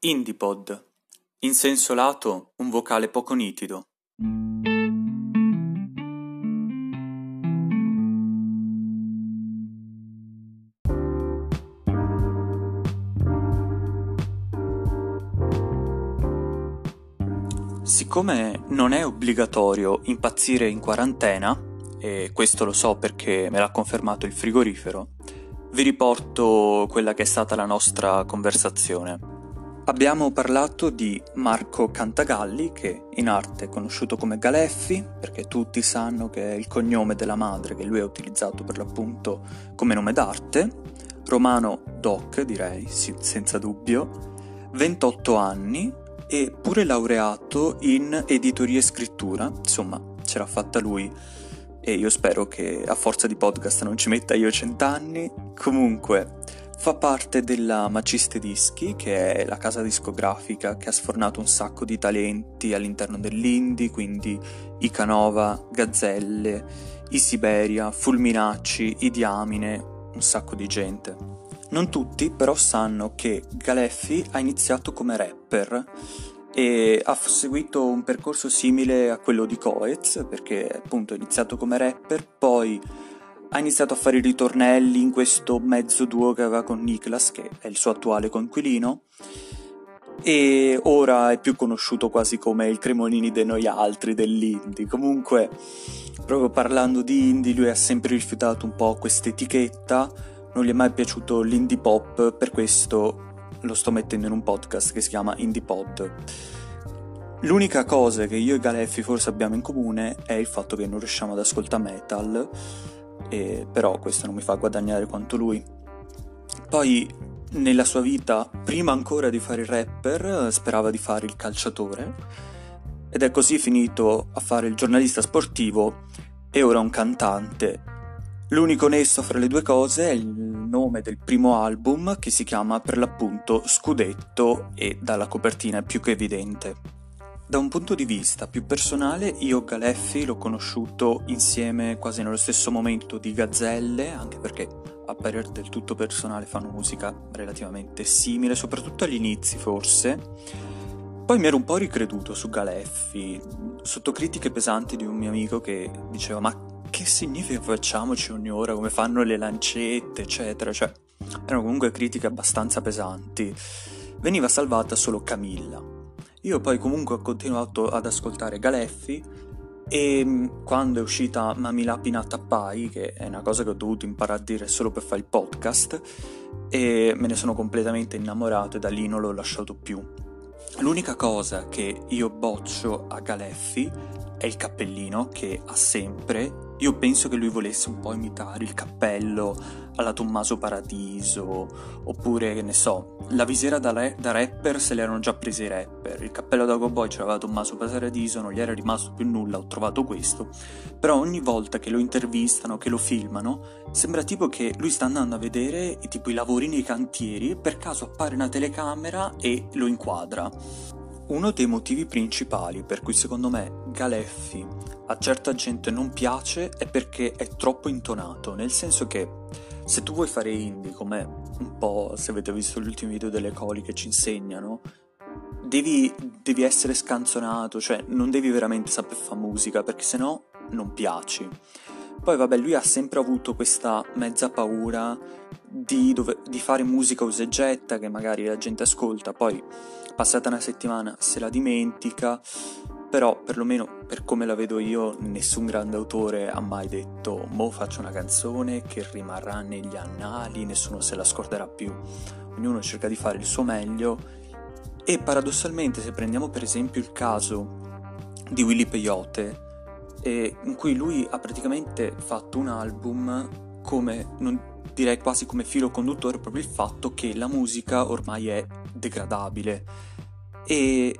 Indipod. In senso lato, un vocale poco nitido. Siccome non è obbligatorio impazzire in quarantena, e questo lo so perché me l'ha confermato il frigorifero, vi riporto quella che è stata la nostra conversazione. Abbiamo parlato di Marco Cantagalli, che in arte è conosciuto come Galeffi, perché tutti sanno che è il cognome della madre che lui ha utilizzato per l'appunto come nome d'arte, romano Doc direi, sì, senza dubbio, 28 anni e pure laureato in editoria e scrittura, insomma ce l'ha fatta lui. E io spero che a forza di podcast non ci metta io cent'anni. Comunque, fa parte della Maciste Dischi, che è la casa discografica che ha sfornato un sacco di talenti all'interno dell'indie, quindi i Canova, Gazzelle, i Siberia, Fulminacci, i Diamine, un sacco di gente. Non tutti però sanno che Galeffi ha iniziato come rapper e ha seguito un percorso simile a quello di Coez perché appunto ha iniziato come rapper, poi ha iniziato a fare i ritornelli in questo mezzo duo che aveva con Niklas che è il suo attuale conquilino e ora è più conosciuto quasi come il Cremolini de noi altri dell'indie. Comunque, proprio parlando di indie, lui ha sempre rifiutato un po' questa etichetta, non gli è mai piaciuto l'indie pop, per questo lo sto mettendo in un podcast che si chiama Indie Pod. L'unica cosa che io e Galeffi forse abbiamo in comune è il fatto che non riusciamo ad ascoltare metal, e però questo non mi fa guadagnare quanto lui. Poi nella sua vita, prima ancora di fare il rapper, sperava di fare il calciatore ed è così finito a fare il giornalista sportivo e ora un cantante L'unico nesso fra le due cose è il nome del primo album che si chiama per l'appunto Scudetto e dalla copertina è più che evidente. Da un punto di vista più personale, io Galeffi l'ho conosciuto insieme quasi nello stesso momento di Gazzelle, anche perché a parere del tutto personale fanno musica relativamente simile, soprattutto agli inizi forse. Poi mi ero un po' ricreduto su Galeffi, sotto critiche pesanti di un mio amico che diceva ma che significa facciamoci ogni ora come fanno le lancette, eccetera, cioè erano comunque critiche abbastanza pesanti. Veniva salvata solo Camilla. Io poi comunque ho continuato ad ascoltare Galeffi e mm, quando è uscita Mamila Pinata Pai, che è una cosa che ho dovuto imparare a dire solo per fare il podcast, e me ne sono completamente innamorato e da lì non l'ho lasciato più. L'unica cosa che io boccio a Galeffi è il cappellino che ha sempre io penso che lui volesse un po' imitare il cappello alla Tommaso Paradiso, oppure, che ne so, la visiera da, re- da rapper se l'erano già presi i rapper, il cappello da cowboy c'era Tommaso Paradiso, non gli era rimasto più nulla, ho trovato questo. Però ogni volta che lo intervistano, che lo filmano, sembra tipo che lui sta andando a vedere tipo i lavori nei cantieri e per caso appare una telecamera e lo inquadra. Uno dei motivi principali per cui secondo me Galeffi a certa gente non piace è perché è troppo intonato, nel senso che se tu vuoi fare indie, come un po' se avete visto gli ultimi video delle coli che ci insegnano, devi, devi essere scanzonato, cioè non devi veramente saper fare musica perché sennò non piaci. Poi vabbè, lui ha sempre avuto questa mezza paura di, dove, di fare musica usegetta che magari la gente ascolta, poi passata una settimana se la dimentica, però perlomeno per come la vedo io nessun grande autore ha mai detto mo faccio una canzone che rimarrà negli annali, nessuno se la scorderà più, ognuno cerca di fare il suo meglio e paradossalmente se prendiamo per esempio il caso di Willy Peyote in cui lui ha praticamente fatto un album come non direi quasi come filo conduttore proprio il fatto che la musica ormai è degradabile. E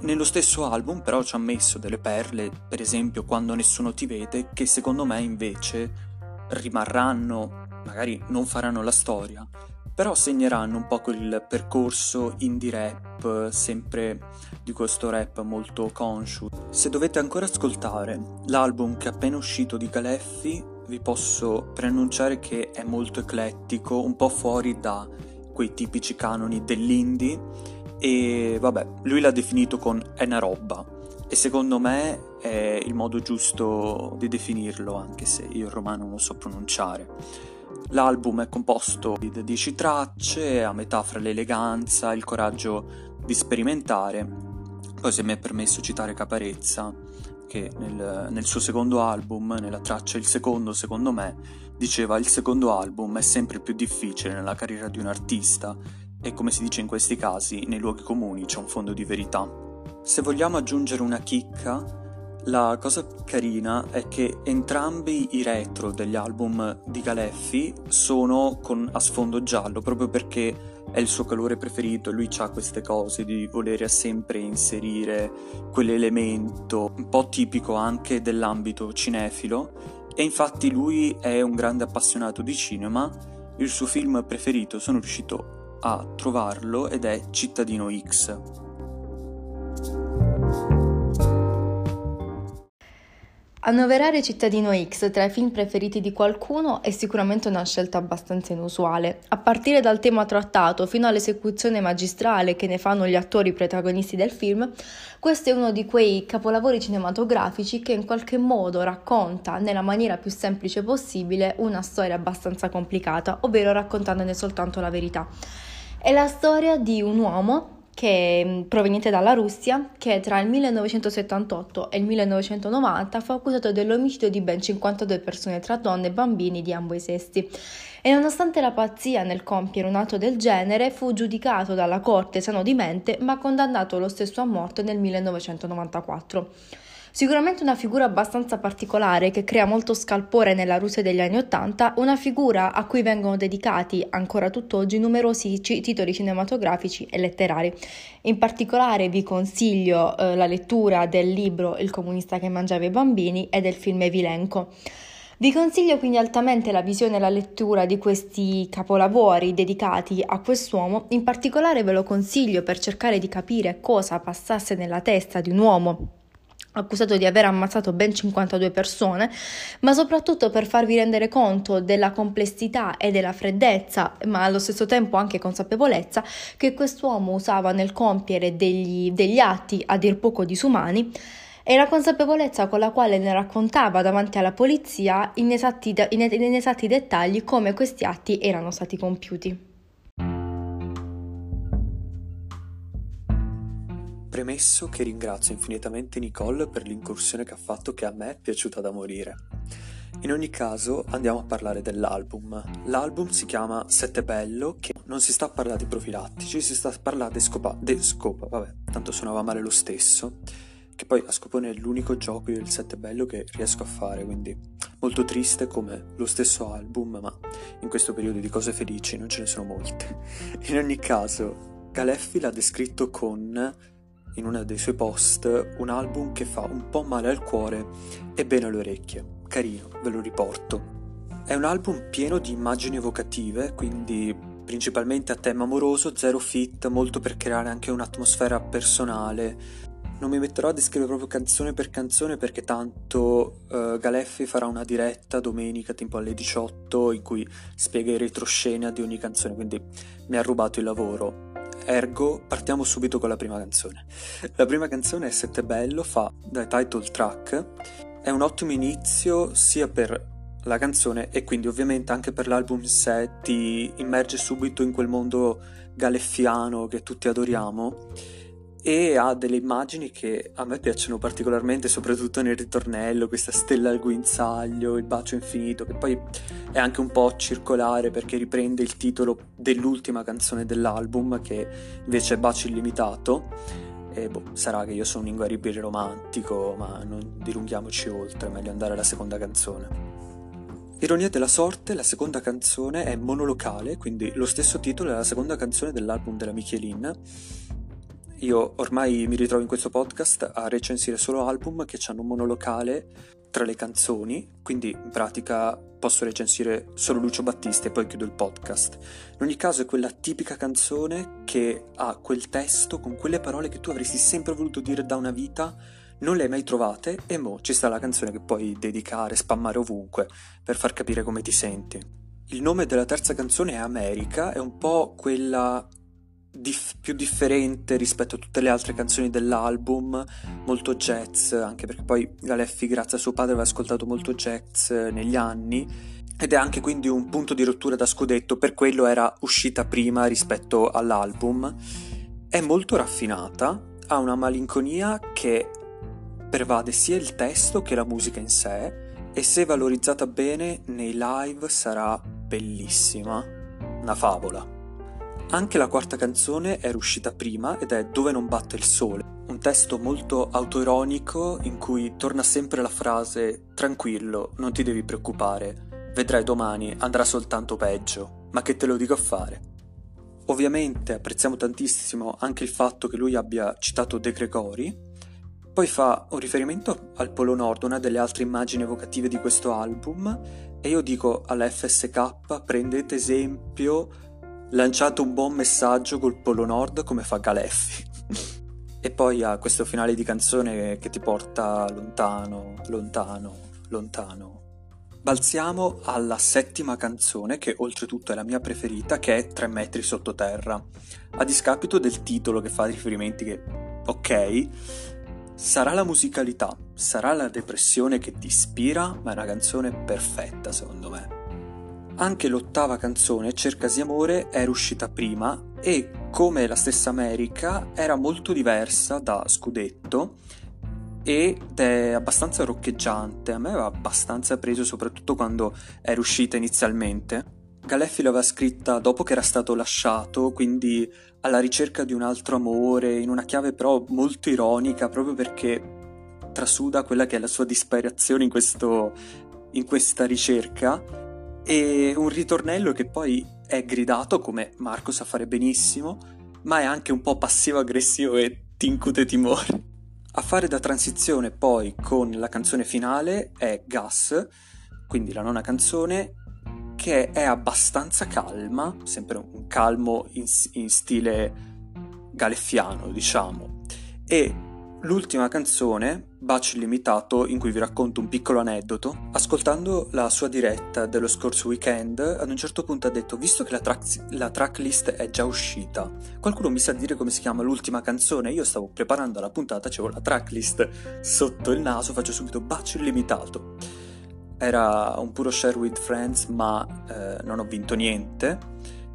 nello stesso album però ci ha messo delle perle, per esempio quando nessuno ti vede, che secondo me invece rimarranno, magari non faranno la storia, però segneranno un po' quel percorso indie rap, sempre di questo rap molto conscious. Se dovete ancora ascoltare l'album che è appena uscito di Galeffi, vi posso preannunciare che è molto eclettico, un po' fuori da quei tipici canoni dell'indie e vabbè, lui l'ha definito con è una roba e secondo me è il modo giusto di definirlo, anche se io il romano non lo so pronunciare. L'album è composto da 10 tracce, a metà fra l'eleganza e il coraggio di sperimentare. Poi se mi è permesso citare Caparezza, che nel, nel, suo secondo album, nella traccia Il secondo, secondo me, diceva il secondo album è sempre più difficile nella carriera di un artista e come si dice in questi casi, nei luoghi comuni c'è un fondo di verità. Se vogliamo aggiungere una chicca, la cosa carina è che entrambi i retro degli album di Galeffi sono con, a sfondo giallo proprio perché è il suo colore preferito e lui ha queste cose di volere sempre inserire quell'elemento un po' tipico anche dell'ambito cinefilo e infatti lui è un grande appassionato di cinema. Il suo film preferito sono riuscito a trovarlo ed è Cittadino X Annoverare Cittadino X tra i film preferiti di qualcuno è sicuramente una scelta abbastanza inusuale, a partire dal tema trattato fino all'esecuzione magistrale che ne fanno gli attori protagonisti del film, questo è uno di quei capolavori cinematografici che in qualche modo racconta nella maniera più semplice possibile una storia abbastanza complicata, ovvero raccontandone soltanto la verità. È la storia di un uomo che, mm, proveniente dalla Russia, che tra il 1978 e il 1990 fu accusato dell'omicidio di ben 52 persone tra donne e bambini di ambo i sessi. E nonostante la pazzia nel compiere un atto del genere, fu giudicato dalla corte sano di mente, ma condannato lo stesso a morte nel 1994. Sicuramente una figura abbastanza particolare che crea molto scalpore nella Russia degli anni Ottanta, una figura a cui vengono dedicati ancora tutt'oggi numerosi titoli cinematografici e letterari. In particolare vi consiglio eh, la lettura del libro Il comunista che mangiava i bambini e del film Evilenko. Vi consiglio quindi altamente la visione e la lettura di questi capolavori dedicati a quest'uomo, in particolare ve lo consiglio per cercare di capire cosa passasse nella testa di un uomo accusato di aver ammazzato ben 52 persone, ma soprattutto per farvi rendere conto della complessità e della freddezza, ma allo stesso tempo anche consapevolezza che quest'uomo usava nel compiere degli, degli atti a dir poco disumani e la consapevolezza con la quale ne raccontava davanti alla polizia in esatti, in esatti dettagli come questi atti erano stati compiuti. Premesso che ringrazio infinitamente Nicole per l'incursione che ha fatto che a me è piaciuta da morire. In ogni caso andiamo a parlare dell'album. L'album si chiama Sette Bello, che non si sta a parlare di profilattici, si sta a parlare di scopa, de scopa, vabbè, tanto suonava male lo stesso, che poi a scopone è l'unico gioco del Sette Bello che riesco a fare, quindi molto triste come lo stesso album, ma in questo periodo di cose felici non ce ne sono molte. In ogni caso, Galeffi l'ha descritto con in uno dei suoi post un album che fa un po' male al cuore e bene alle orecchie. Carino, ve lo riporto. È un album pieno di immagini evocative, quindi principalmente a tema amoroso, zero fit, molto per creare anche un'atmosfera personale. Non mi metterò a descrivere proprio canzone per canzone perché tanto uh, Galeffi farà una diretta domenica tipo alle 18 in cui spiega i retroscena di ogni canzone, quindi mi ha rubato il lavoro Ergo, partiamo subito con la prima canzone. La prima canzone è Sette Bello, fa da title track. È un ottimo inizio sia per la canzone e quindi ovviamente anche per l'album sé ti immerge subito in quel mondo galeffiano che tutti adoriamo e ha delle immagini che a me piacciono particolarmente, soprattutto nel ritornello, questa stella al guinzaglio, il bacio infinito, che poi è anche un po' circolare perché riprende il titolo dell'ultima canzone dell'album, che invece è Bacio illimitato. E boh, sarà che io sono un inguaribile romantico, ma non dilunghiamoci oltre, meglio andare alla seconda canzone. Ironia della sorte, la seconda canzone è monolocale, quindi lo stesso titolo è la seconda canzone dell'album della Michelin io ormai mi ritrovo in questo podcast a recensire solo album che hanno un monolocale tra le canzoni, quindi in pratica posso recensire solo Lucio Battisti e poi chiudo il podcast. In ogni caso è quella tipica canzone che ha quel testo con quelle parole che tu avresti sempre voluto dire da una vita, non le hai mai trovate e mo ci sta la canzone che puoi dedicare, spammare ovunque per far capire come ti senti. Il nome della terza canzone è America, è un po' quella dif- più differente rispetto a tutte le altre canzoni dell'album, molto jazz, anche perché poi Galeffi grazie a suo padre aveva ascoltato molto jazz negli anni ed è anche quindi un punto di rottura da scudetto, per quello era uscita prima rispetto all'album. È molto raffinata, ha una malinconia che pervade sia il testo che la musica in sé e se valorizzata bene nei live sarà bellissima, una favola. Anche la quarta canzone era uscita prima ed è Dove non batte il sole, un testo molto autoironico in cui torna sempre la frase Tranquillo, non ti devi preoccupare, vedrai domani andrà soltanto peggio, ma che te lo dico a fare. Ovviamente apprezziamo tantissimo anche il fatto che lui abbia citato De Gregori, poi fa un riferimento al Polo Nord, una delle altre immagini evocative di questo album, e io dico alla FSK prendete esempio, lanciate un buon messaggio col Polo Nord come fa Galeffi. e poi ha questo finale di canzone che ti porta lontano, lontano, lontano. Balziamo alla settima canzone, che oltretutto è la mia preferita, che è Tre metri sottoterra. A discapito del titolo che fa riferimenti che, ok, Sarà la musicalità, sarà la depressione che ti ispira, ma è una canzone perfetta secondo me. Anche l'ottava canzone, Cercasi amore, era uscita prima e, come la stessa America, era molto diversa da Scudetto ed è abbastanza roccheggiante. A me aveva abbastanza preso, soprattutto quando era uscita inizialmente. Galeffi l'aveva scritta dopo che era stato lasciato, quindi alla ricerca di un altro amore, in una chiave però molto ironica, proprio perché trasuda quella che è la sua disperazione in, questo, in questa ricerca, e un ritornello che poi è gridato come Marco sa fare benissimo, ma è anche un po' passivo-aggressivo e ti incute timore. A fare da transizione poi con la canzone finale è Gas, quindi la nona canzone, che è abbastanza calma, sempre un calmo in, in stile galeffiano, diciamo. E l'ultima canzone, Bacio illimitato, in cui vi racconto un piccolo aneddoto, ascoltando la sua diretta dello scorso weekend, ad un certo punto ha detto, visto che la, track, la tracklist è già uscita, qualcuno mi sa dire come si chiama l'ultima canzone? Io stavo preparando la puntata, avevo la tracklist sotto il naso, faccio subito Bacio illimitato era un puro share with friends, ma eh, non ho vinto niente.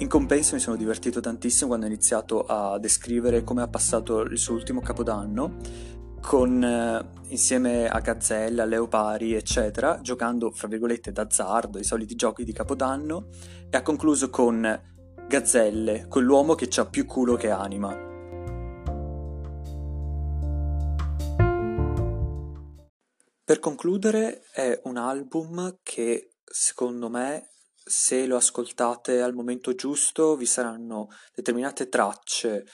In compenso mi sono divertito tantissimo quando ho iniziato a descrivere come ha passato il suo ultimo capodanno con, eh, insieme a Gazzella, Leopari, eccetera, giocando, fra virgolette, d'azzardo, i soliti giochi di capodanno, e ha concluso con Gazzelle, quell'uomo che ha più culo che anima. Per concludere, è un album che secondo me, se lo ascoltate al momento giusto, vi saranno determinate tracce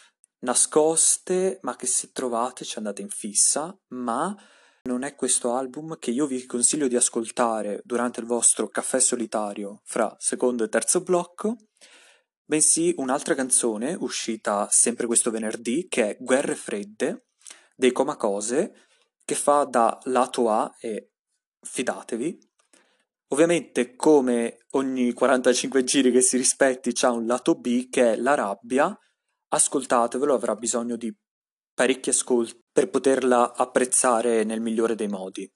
nascoste, ma che se trovate ci andate in fissa, ma non è questo album che io vi consiglio di ascoltare durante il vostro caffè solitario fra secondo e terzo blocco, bensì un'altra canzone uscita sempre questo venerdì che è Guerre fredde dei Comacose che fa da lato A e fidatevi. Ovviamente, come ogni 45 giri che si rispetti, c'è un lato B che è la rabbia. Ascoltatevelo, avrà bisogno di parecchi ascolti per poterla apprezzare nel migliore dei modi.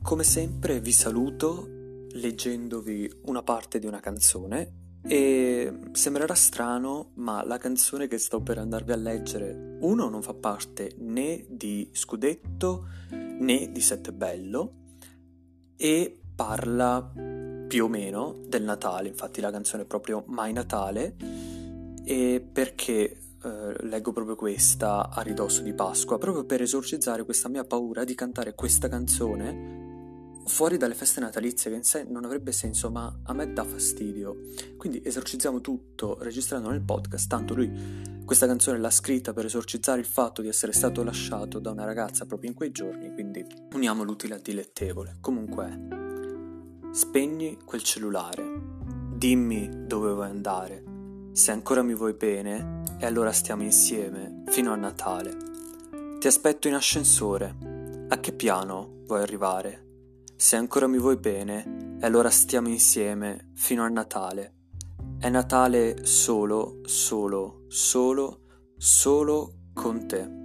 Come sempre vi saluto leggendovi una parte di una canzone e sembrerà strano, ma la canzone che sto per andarvi a leggere, uno, non fa parte né di Scudetto né di Sette Bello e parla più o meno del Natale, infatti la canzone è proprio Mai Natale e perché eh, leggo proprio questa a ridosso di Pasqua, proprio per esorcizzare questa mia paura di cantare questa canzone fuori dalle feste natalizie che in sé non avrebbe senso, ma a me dà fastidio. Quindi esorcizziamo tutto registrando nel podcast, tanto lui questa canzone l'ha scritta per esorcizzare il fatto di essere stato lasciato da una ragazza proprio in quei giorni, quindi uniamo l'utile al dilettevole. Comunque, spegni quel cellulare, dimmi dove vuoi andare, se ancora mi vuoi bene, e allora stiamo insieme fino a Natale. Ti aspetto in ascensore. A che piano vuoi arrivare? Se ancora mi vuoi bene, allora stiamo insieme fino a Natale. È Natale solo, solo, solo, solo con te.